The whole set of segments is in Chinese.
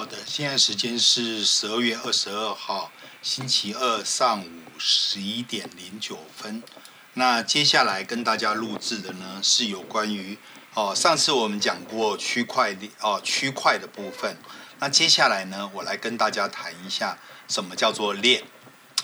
好的，现在时间是十二月二十二号星期二上午十一点零九分。那接下来跟大家录制的呢，是有关于哦，上次我们讲过区块链哦，区块的部分。那接下来呢，我来跟大家谈一下什么叫做链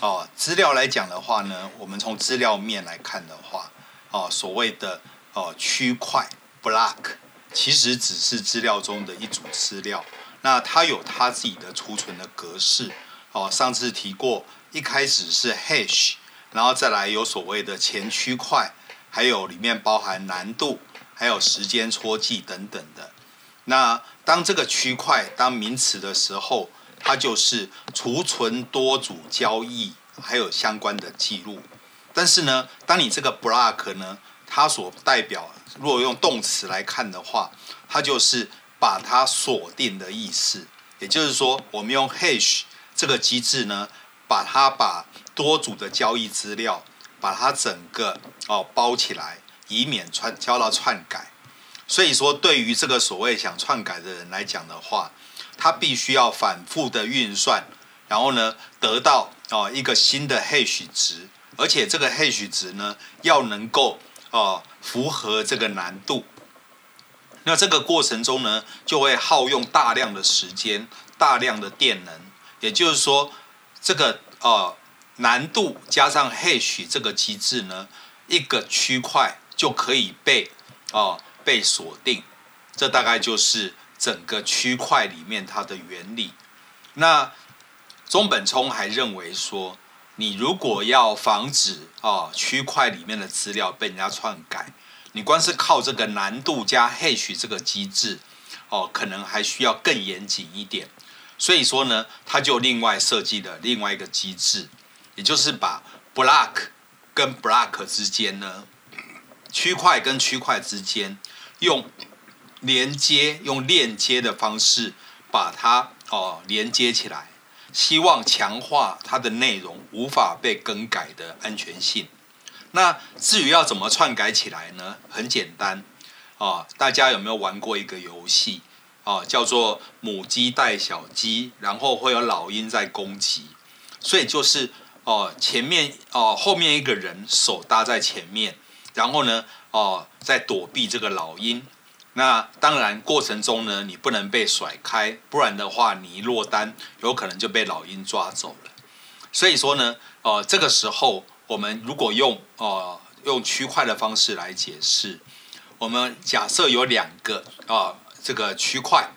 哦。资料来讲的话呢，我们从资料面来看的话，哦，所谓的哦区块 block，其实只是资料中的一组资料。那它有它自己的储存的格式，哦，上次提过，一开始是 hash，然后再来有所谓的前区块，还有里面包含难度，还有时间戳记等等的。那当这个区块当名词的时候，它就是储存多组交易，还有相关的记录。但是呢，当你这个 block 呢，它所代表，如果用动词来看的话，它就是。把它锁定的意思，也就是说，我们用 hash 这个机制呢，把它把多组的交易资料，把它整个哦包起来，以免串遭到篡改。所以说，对于这个所谓想篡改的人来讲的话，他必须要反复的运算，然后呢，得到哦一个新的 hash 值，而且这个 hash 值呢，要能够哦符合这个难度。那这个过程中呢，就会耗用大量的时间、大量的电能。也就是说，这个呃难度加上 H 这个机制呢，一个区块就可以被哦、被锁定。这大概就是整个区块里面它的原理。那中本聪还认为说，你如果要防止啊、区块里面的资料被人家篡改。你光是靠这个难度加 H 这个机制，哦，可能还需要更严谨一点。所以说呢，他就另外设计了另外一个机制，也就是把 block 跟 block 之间呢，区块跟区块之间用连接、用链接的方式把它哦连接起来，希望强化它的内容无法被更改的安全性。那至于要怎么篡改起来呢？很简单，哦，大家有没有玩过一个游戏？哦，叫做母鸡带小鸡，然后会有老鹰在攻击，所以就是哦，前面哦，后面一个人手搭在前面，然后呢，哦，在躲避这个老鹰。那当然过程中呢，你不能被甩开，不然的话，你一落单，有可能就被老鹰抓走了。所以说呢，哦，这个时候。我们如果用哦用区块的方式来解释，我们假设有两个啊这个区块，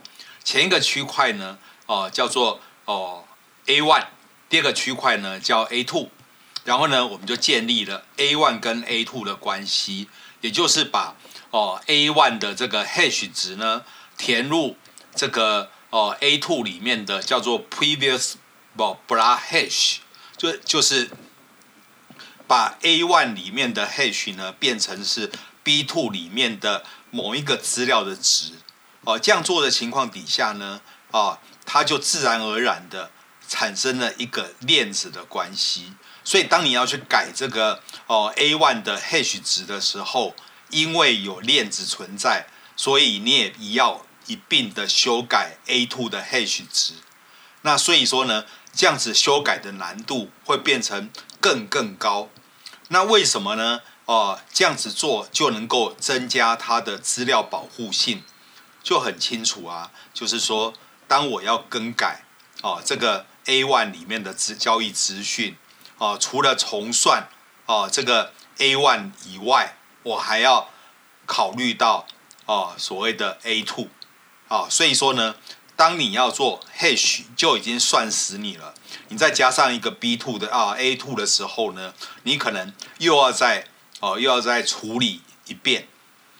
前一个区块呢哦叫做哦 A one，第二个区块呢叫 A two，然后呢我们就建立了 A one 跟 A two 的关系，也就是把哦 A one 的这个 hash 值呢填入这个哦 A two 里面的叫做 previous 不 block hash，就就是。把 A one 里面的 hash 呢变成是 B two 里面的某一个资料的值，哦，这样做的情况底下呢，啊，它就自然而然的产生了一个链子的关系。所以当你要去改这个哦 A one 的 hash 值的时候，因为有链子存在，所以你也要一并的修改 A two 的 hash 值。那所以说呢，这样子修改的难度会变成更更高。那为什么呢？哦，这样子做就能够增加它的资料保护性，就很清楚啊。就是说，当我要更改哦这个 A one 里面的资交易资讯，哦，除了重算哦这个 A one 以外，我还要考虑到哦所谓的 A two，哦，所以说呢。当你要做 hash 就已经算死你了，你再加上一个 B two 的啊 A two 的时候呢，你可能又要再哦又要再处理一遍。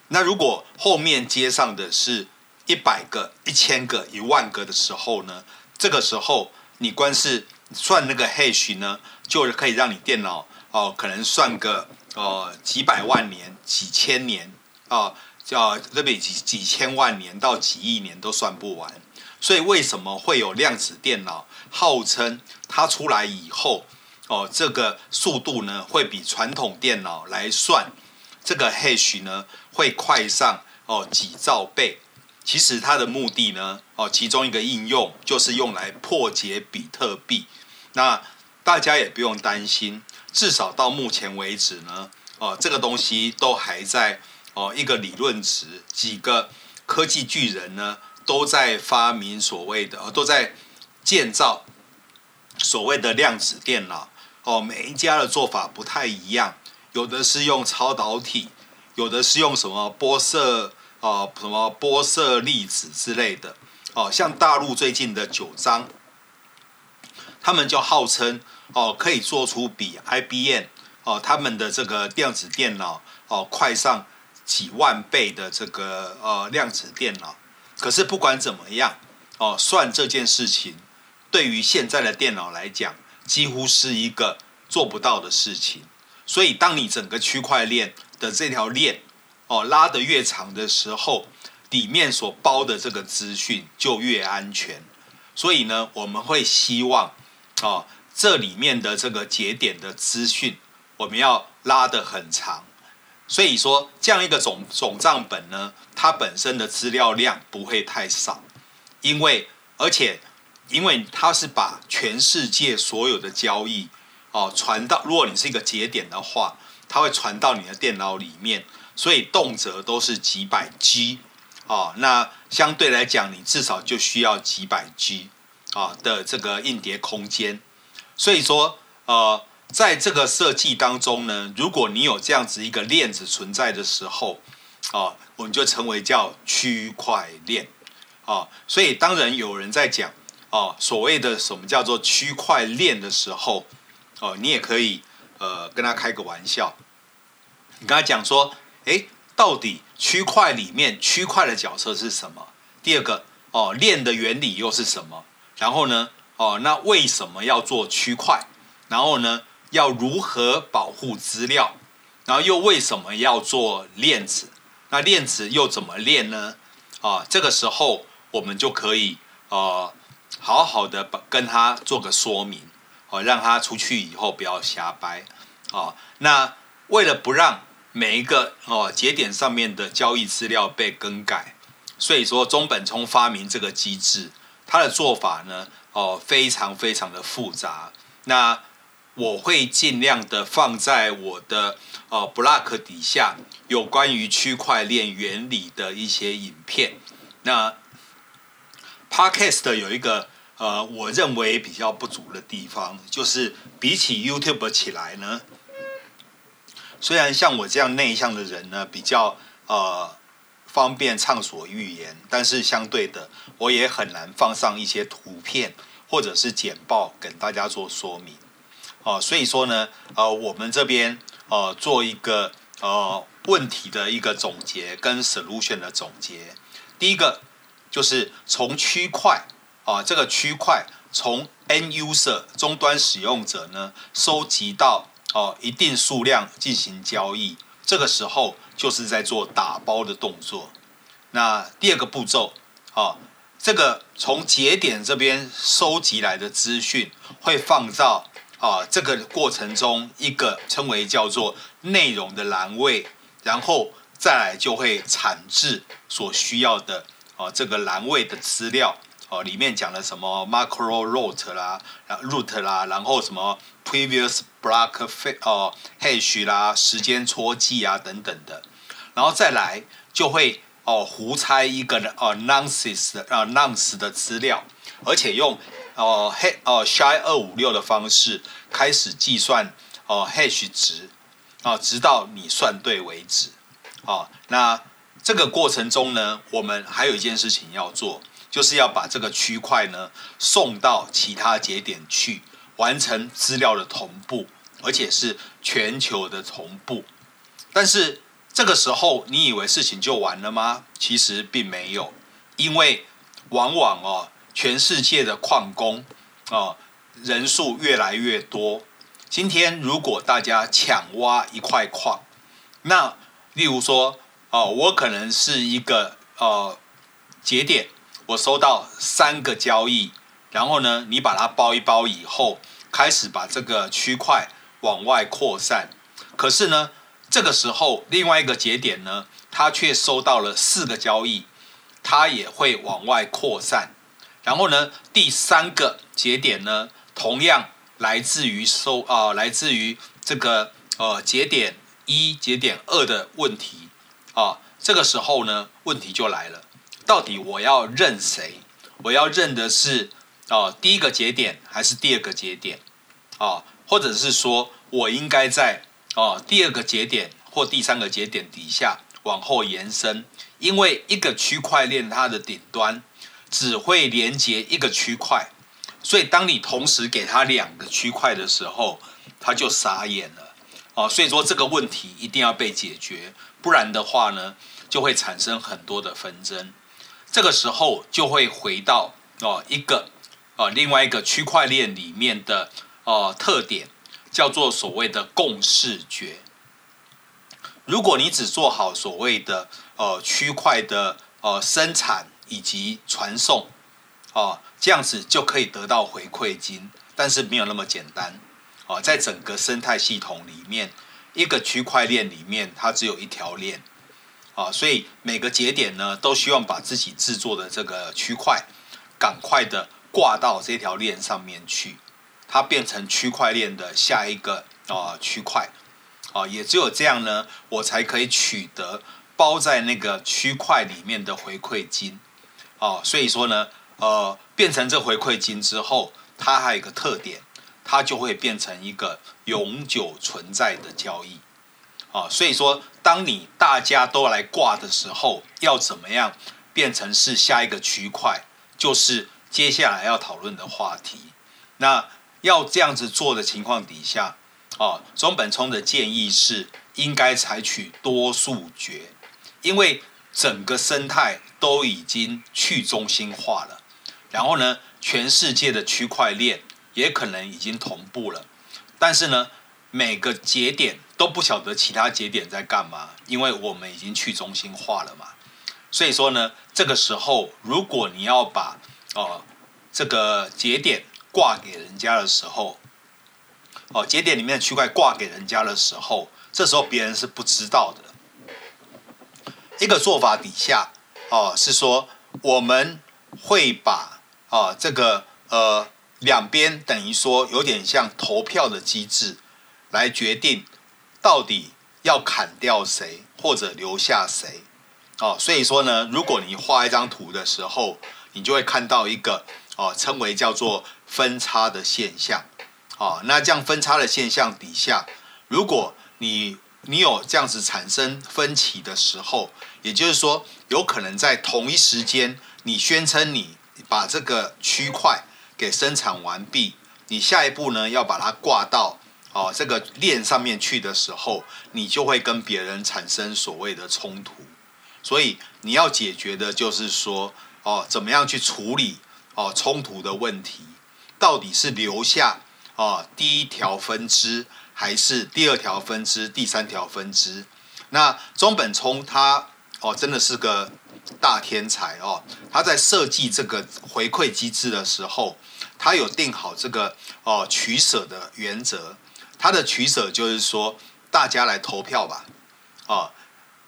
那如果后面接上的是一百个、一千个、一万个的时候呢，这个时候你光是算那个 hash 呢，就可以让你电脑哦可能算个哦几百万年、几千年啊，叫这边几几千万年到几亿年都算不完。所以为什么会有量子电脑？号称它出来以后，哦，这个速度呢会比传统电脑来算这个 hash 呢会快上哦几兆倍。其实它的目的呢，哦，其中一个应用就是用来破解比特币。那大家也不用担心，至少到目前为止呢，哦，这个东西都还在哦一个理论值，几个科技巨人呢都在发明所谓的，都在建造所谓的量子电脑。哦，每一家的做法不太一样，有的是用超导体，有的是用什么波色。哦，什么波色粒子之类的，哦，像大陆最近的九章，他们就号称哦，可以做出比 IBM 哦他们的这个量子电脑哦快上几万倍的这个呃量子电脑。可是不管怎么样，哦，算这件事情，对于现在的电脑来讲，几乎是一个做不到的事情。所以，当你整个区块链的这条链，哦，拉得越长的时候，里面所包的这个资讯就越安全。所以呢，我们会希望，哦，这里面的这个节点的资讯，我们要拉得很长。所以说，这样一个总总账本呢，它本身的资料量不会太少，因为而且因为它是把全世界所有的交易，哦，传到，如果你是一个节点的话，它会传到你的电脑里面。所以动辄都是几百 G，哦，那相对来讲，你至少就需要几百 G 啊的这个硬碟空间。所以说，呃，在这个设计当中呢，如果你有这样子一个链子存在的时候，哦，我们就称为叫区块链，哦，所以当然有人在讲哦，所谓的什么叫做区块链的时候，哦，你也可以呃跟他开个玩笑，你跟他讲说。诶，到底区块里面区块的角色是什么？第二个哦，链的原理又是什么？然后呢，哦，那为什么要做区块？然后呢，要如何保护资料？然后又为什么要做链子？那链子又怎么链呢？啊，这个时候我们就可以呃，好好的把跟他做个说明，哦，让他出去以后不要瞎掰。哦，那为了不让每一个哦节点上面的交易资料被更改，所以说中本聪发明这个机制，他的做法呢哦非常非常的复杂。那我会尽量的放在我的呃 block 底下有关于区块链原理的一些影片。那 Podcast 有一个呃我认为比较不足的地方，就是比起 YouTube 起来呢。虽然像我这样内向的人呢，比较呃方便畅所欲言，但是相对的，我也很难放上一些图片或者是简报跟大家做说明。哦、所以说呢，呃，我们这边呃做一个呃问题的一个总结跟 solution 的总结。第一个就是从区块啊、这个区块从 end user 终端使用者呢收集到。哦，一定数量进行交易，这个时候就是在做打包的动作。那第二个步骤，哦，这个从节点这边收集来的资讯会放到啊这个过程中一个称为叫做内容的栏位，然后再来就会产制所需要的啊这个栏位的资料。哦，里面讲了什么 macro root 啦然，root 啦，然后什么 previous block 哦 hash 啦，时间戳记啊等等的，然后再来就会哦胡猜一个 announce 的啊 announce 的资料，而且用哦哈哦 shy 二五六的方式开始计算哦 hash 值啊，直到你算对为止。哦，那这个过程中呢，我们还有一件事情要做。就是要把这个区块呢送到其他节点去，完成资料的同步，而且是全球的同步。但是这个时候，你以为事情就完了吗？其实并没有，因为往往哦，全世界的矿工哦人数越来越多。今天如果大家抢挖一块矿，那例如说哦，我可能是一个呃节点。我收到三个交易，然后呢，你把它包一包以后，开始把这个区块往外扩散。可是呢，这个时候另外一个节点呢，它却收到了四个交易，它也会往外扩散。然后呢，第三个节点呢，同样来自于收啊、来自于这个呃节点一、节点二的问题啊。这个时候呢，问题就来了，到底我要认谁？我要认的是啊、呃、第一个节点还是第二个节点啊？或者是说我应该在啊、呃、第二个节点或第三个节点底下往后延伸？因为一个区块链它的顶端。只会连接一个区块，所以当你同时给他两个区块的时候，他就傻眼了哦。所以说这个问题一定要被解决，不然的话呢，就会产生很多的纷争。这个时候就会回到哦一个哦另外一个区块链里面的哦特点，叫做所谓的共识决。如果你只做好所谓的呃区块的呃生产。以及传送，哦，这样子就可以得到回馈金，但是没有那么简单，哦，在整个生态系统里面，一个区块链里面它只有一条链，啊，所以每个节点呢都希望把自己制作的这个区块赶快的挂到这条链上面去，它变成区块链的下一个啊区块，啊，也只有这样呢，我才可以取得包在那个区块里面的回馈金。哦，所以说呢，呃，变成这回馈金之后，它还有一个特点，它就会变成一个永久存在的交易。哦，所以说，当你大家都来挂的时候，要怎么样变成是下一个区块，就是接下来要讨论的话题。那要这样子做的情况底下，哦，中本聪的建议是应该采取多数决，因为。整个生态都已经去中心化了，然后呢，全世界的区块链也可能已经同步了，但是呢，每个节点都不晓得其他节点在干嘛，因为我们已经去中心化了嘛。所以说呢，这个时候如果你要把哦这个节点挂给人家的时候，哦节点里面的区块挂给人家的时候，这时候别人是不知道的。一个做法底下，哦，是说我们会把哦这个呃两边等于说有点像投票的机制，来决定到底要砍掉谁或者留下谁，哦，所以说呢，如果你画一张图的时候，你就会看到一个哦称为叫做分叉的现象，哦，那这样分叉的现象底下，如果你你有这样子产生分歧的时候，也就是说，有可能在同一时间，你宣称你把这个区块给生产完毕，你下一步呢要把它挂到哦这个链上面去的时候，你就会跟别人产生所谓的冲突。所以你要解决的就是说哦，怎么样去处理哦冲突的问题？到底是留下哦第一条分支？还是第二条分支、第三条分支。那中本聪他哦，真的是个大天才哦。他在设计这个回馈机制的时候，他有定好这个哦取舍的原则。他的取舍就是说，大家来投票吧。哦，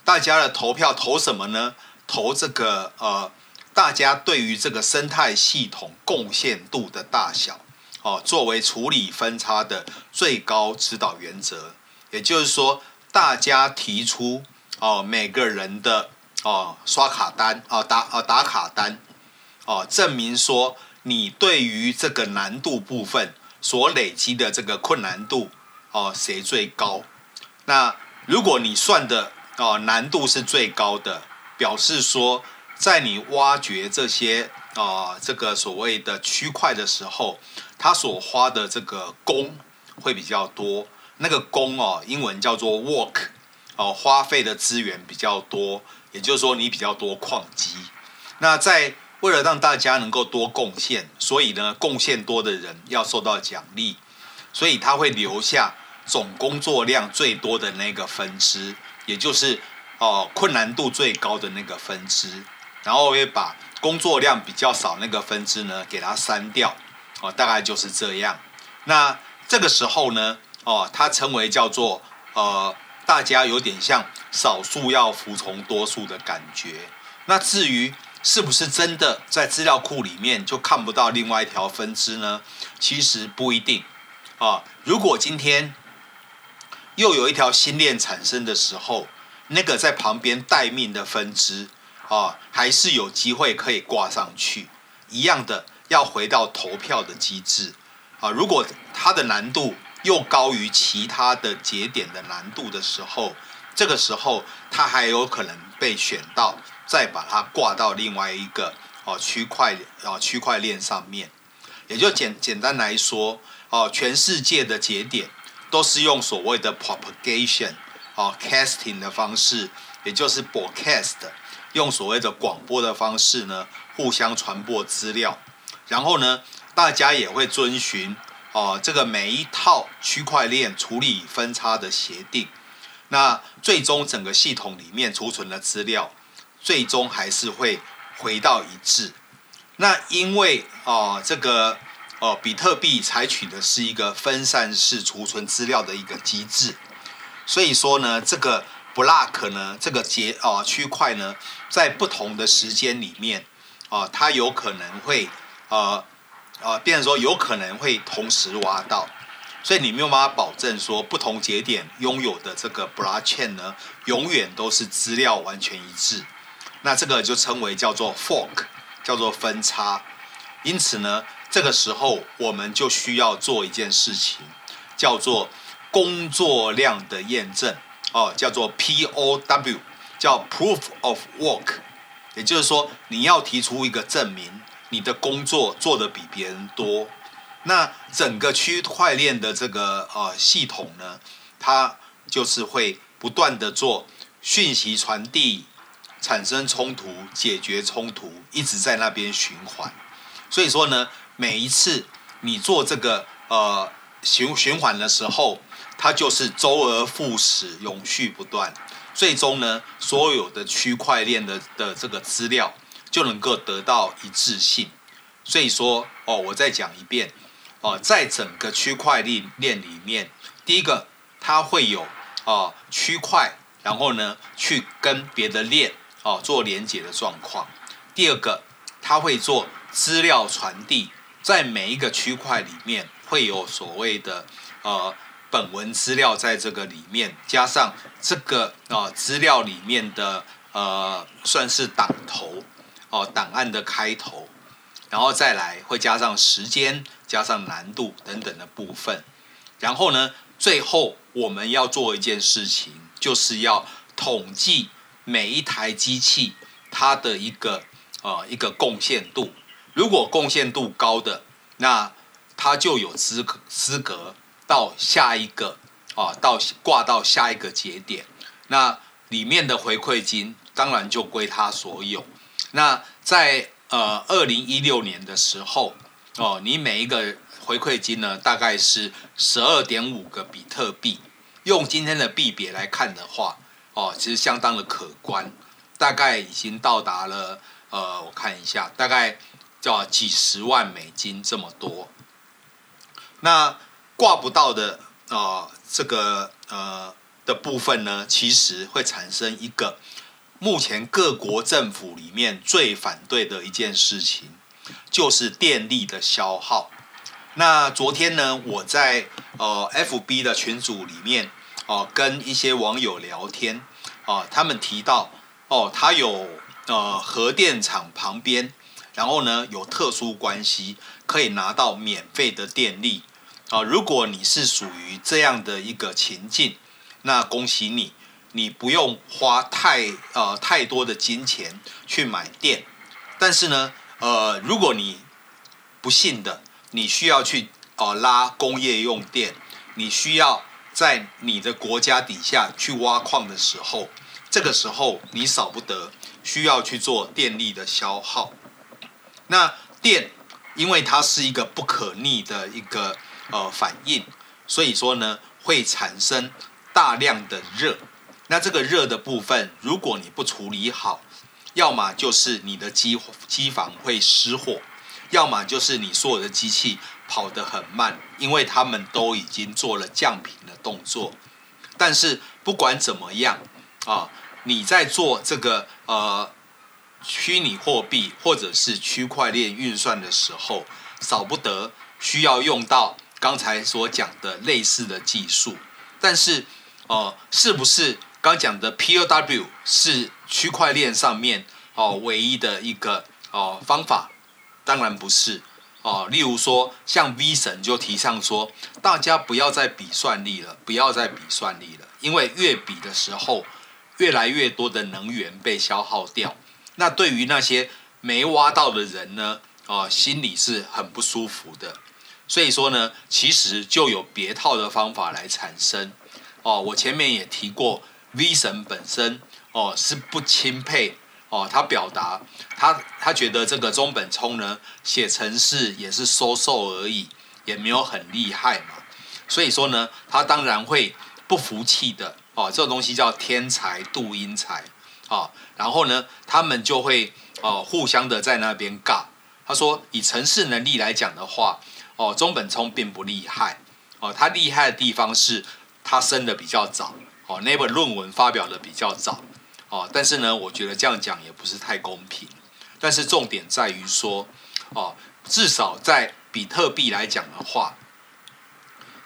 大家的投票投什么呢？投这个呃，大家对于这个生态系统贡献度的大小。哦，作为处理分差的最高指导原则，也就是说，大家提出哦，每个人的哦刷卡单哦打哦打卡单哦，证明说你对于这个难度部分所累积的这个困难度哦谁最高？那如果你算的哦难度是最高的，表示说在你挖掘这些啊这个所谓的区块的时候。他所花的这个工会比较多，那个工哦，英文叫做 work，哦，花费的资源比较多，也就是说你比较多矿机。那在为了让大家能够多贡献，所以呢，贡献多的人要受到奖励，所以他会留下总工作量最多的那个分支，也就是哦困难度最高的那个分支，然后会把工作量比较少那个分支呢给它删掉。哦，大概就是这样。那这个时候呢，哦，它称为叫做呃，大家有点像少数要服从多数的感觉。那至于是不是真的在资料库里面就看不到另外一条分支呢？其实不一定啊。如果今天又有一条新链产生的时候，那个在旁边待命的分支啊，还是有机会可以挂上去。一样的，要回到投票的机制啊。如果它的难度又高于其他的节点的难度的时候，这个时候它还有可能被选到。再把它挂到另外一个哦区块哦区块链上面，也就简简单来说哦，全世界的节点都是用所谓的 propagation 哦 casting 的方式，也就是 broadcast 用所谓的广播的方式呢，互相传播资料，然后呢，大家也会遵循哦这个每一套区块链处理分叉的协定，那最终整个系统里面储存的资料。最终还是会回到一致。那因为哦、这个哦、比特币采取的是一个分散式储存资料的一个机制，所以说呢，这个 block 呢，这个节哦、区块呢，在不同的时间里面啊、呃，它有可能会呃啊，变成说有可能会同时挖到，所以你没有办法保证说不同节点拥有的这个 blockchain 呢，永远都是资料完全一致。那这个就称为叫做 fork，叫做分叉。因此呢，这个时候我们就需要做一件事情，叫做工作量的验证，哦，叫做 POW，叫 Proof of Work。也就是说，你要提出一个证明，你的工作做得比别人多。那整个区块链的这个呃系统呢，它就是会不断地做讯息传递。产生冲突，解决冲突，一直在那边循环。所以说呢，每一次你做这个呃循循环的时候，它就是周而复始，永续不断。最终呢，所有的区块链的的这个资料就能够得到一致性。所以说哦，我再讲一遍哦，在整个区块链链里面，第一个它会有哦区块，然后呢去跟别的链。哦，做连接的状况。第二个，它会做资料传递，在每一个区块里面会有所谓的呃本文资料在这个里面，加上这个啊、资料里面的呃算是档头哦档案的开头，然后再来会加上时间、加上难度等等的部分。然后呢，最后我们要做一件事情，就是要统计。每一台机器它的一个呃一个贡献度，如果贡献度高的，那它就有资格资格到下一个啊到挂到下一个节点，那里面的回馈金当然就归它所有。那在呃二零一六年的时候哦，你每一个回馈金呢大概是十二点五个比特币，用今天的币别来看的话。哦，其实相当的可观，大概已经到达了，呃，我看一下，大概叫几十万美金这么多。那挂不到的，呃，这个呃的部分呢，其实会产生一个目前各国政府里面最反对的一件事情，就是电力的消耗。那昨天呢，我在呃 FB 的群组里面。哦，跟一些网友聊天，哦，他们提到，哦，他有呃核电厂旁边，然后呢有特殊关系，可以拿到免费的电力，啊、如果你是属于这样的一个情境，那恭喜你，你不用花太呃太多的金钱去买电，但是呢，呃，如果你不幸的你需要去哦、呃、拉工业用电，你需要。在你的国家底下去挖矿的时候，这个时候你少不得需要去做电力的消耗。那电，因为它是一个不可逆的一个呃反应，所以说呢会产生大量的热。那这个热的部分，如果你不处理好，要么就是你的机机房会失火，要么就是你所有的机器。跑得很慢，因为他们都已经做了降频的动作。但是不管怎么样啊，你在做这个呃虚拟货币或者是区块链运算的时候，少不得需要用到刚才所讲的类似的技术。但是，呃，是不是刚讲的 POW 是区块链上面哦、唯一的一个哦、方法？当然不是。哦，例如说，像 V 神就提倡说，大家不要再比算力了，不要再比算力了，因为越比的时候，越来越多的能源被消耗掉。那对于那些没挖到的人呢，哦，心里是很不舒服的。所以说呢，其实就有别套的方法来产生。哦，我前面也提过，V 神本身哦是不钦佩。哦，他表达他他觉得这个中本聪呢写程式也是收受而已，也没有很厉害嘛，所以说呢，他当然会不服气的哦。这东西叫天才妒英才哦，然后呢，他们就会哦互相的在那边尬。他说以程式能力来讲的话，哦中本聪并不厉害哦，他厉害的地方是他生的比较早哦，那本论文发表的比较早。哦，但是呢，我觉得这样讲也不是太公平。但是重点在于说，哦，至少在比特币来讲的话，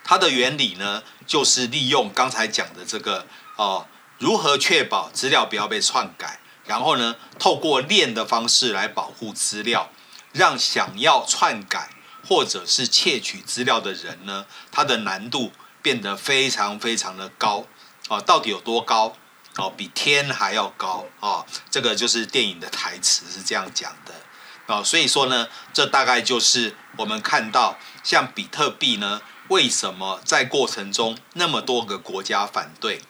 它的原理呢，就是利用刚才讲的这个哦，如何确保资料不要被篡改，然后呢，透过链的方式来保护资料，让想要篡改或者是窃取资料的人呢，他的难度变得非常非常的高。哦，到底有多高？哦，比天还要高哦，这个就是电影的台词是这样讲的哦，所以说呢，这大概就是我们看到像比特币呢，为什么在过程中那么多个国家反对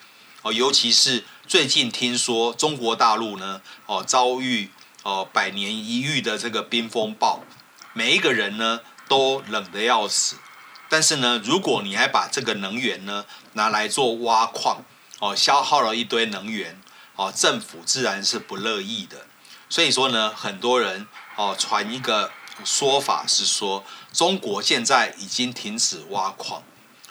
哦，尤其是最近听说中国大陆呢哦遭遇哦百年一遇的这个冰风暴，每一个人呢都冷得要死，但是呢，如果你还把这个能源呢拿来做挖矿。哦，消耗了一堆能源，哦，政府自然是不乐意的。所以说呢，很多人哦传一个说法是说，中国现在已经停止挖矿，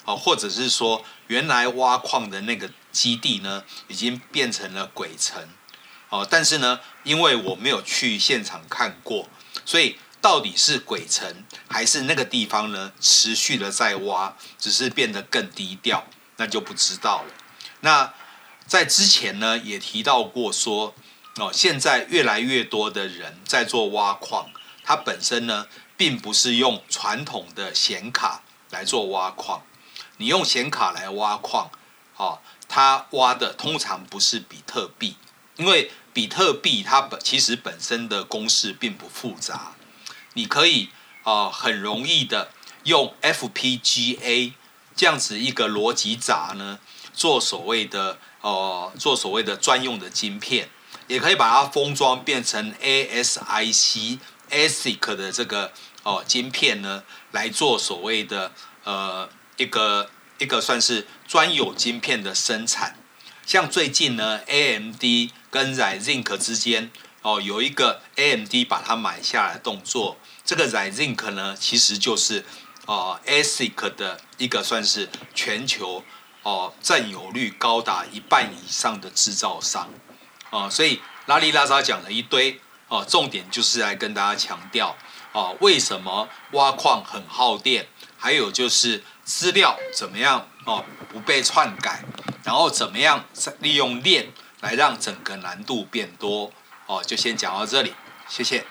哦，或者是说原来挖矿的那个基地呢，已经变成了鬼城，哦，但是呢，因为我没有去现场看过，所以到底是鬼城还是那个地方呢，持续的在挖，只是变得更低调，那就不知道了。那在之前呢，也提到过说，哦，现在越来越多的人在做挖矿，它本身呢，并不是用传统的显卡来做挖矿。你用显卡来挖矿，哦，它挖的通常不是比特币，因为比特币它本其实本身的公式并不复杂，你可以啊很容易的用 FPGA 这样子一个逻辑闸呢。做所谓的呃，做所谓的专用的晶片，也可以把它封装变成 ASIC ASIC 的这个哦、呃、晶片呢，来做所谓的呃一个一个算是专有晶片的生产。像最近呢，AMD 跟在 Zinc 之间哦、有一个 AMD 把它买下来动作，这个 Zinc 呢其实就是哦、呃、ASIC 的一个算是全球。哦，占有率高达一半以上的制造商，哦，所以拉里拉扎讲了一堆，哦，重点就是来跟大家强调，哦，为什么挖矿很耗电，还有就是资料怎么样，哦，不被篡改，然后怎么样利用链来让整个难度变多，哦，就先讲到这里，谢谢。